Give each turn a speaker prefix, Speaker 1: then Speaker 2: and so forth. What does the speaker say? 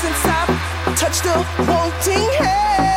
Speaker 1: since I touched a molting head.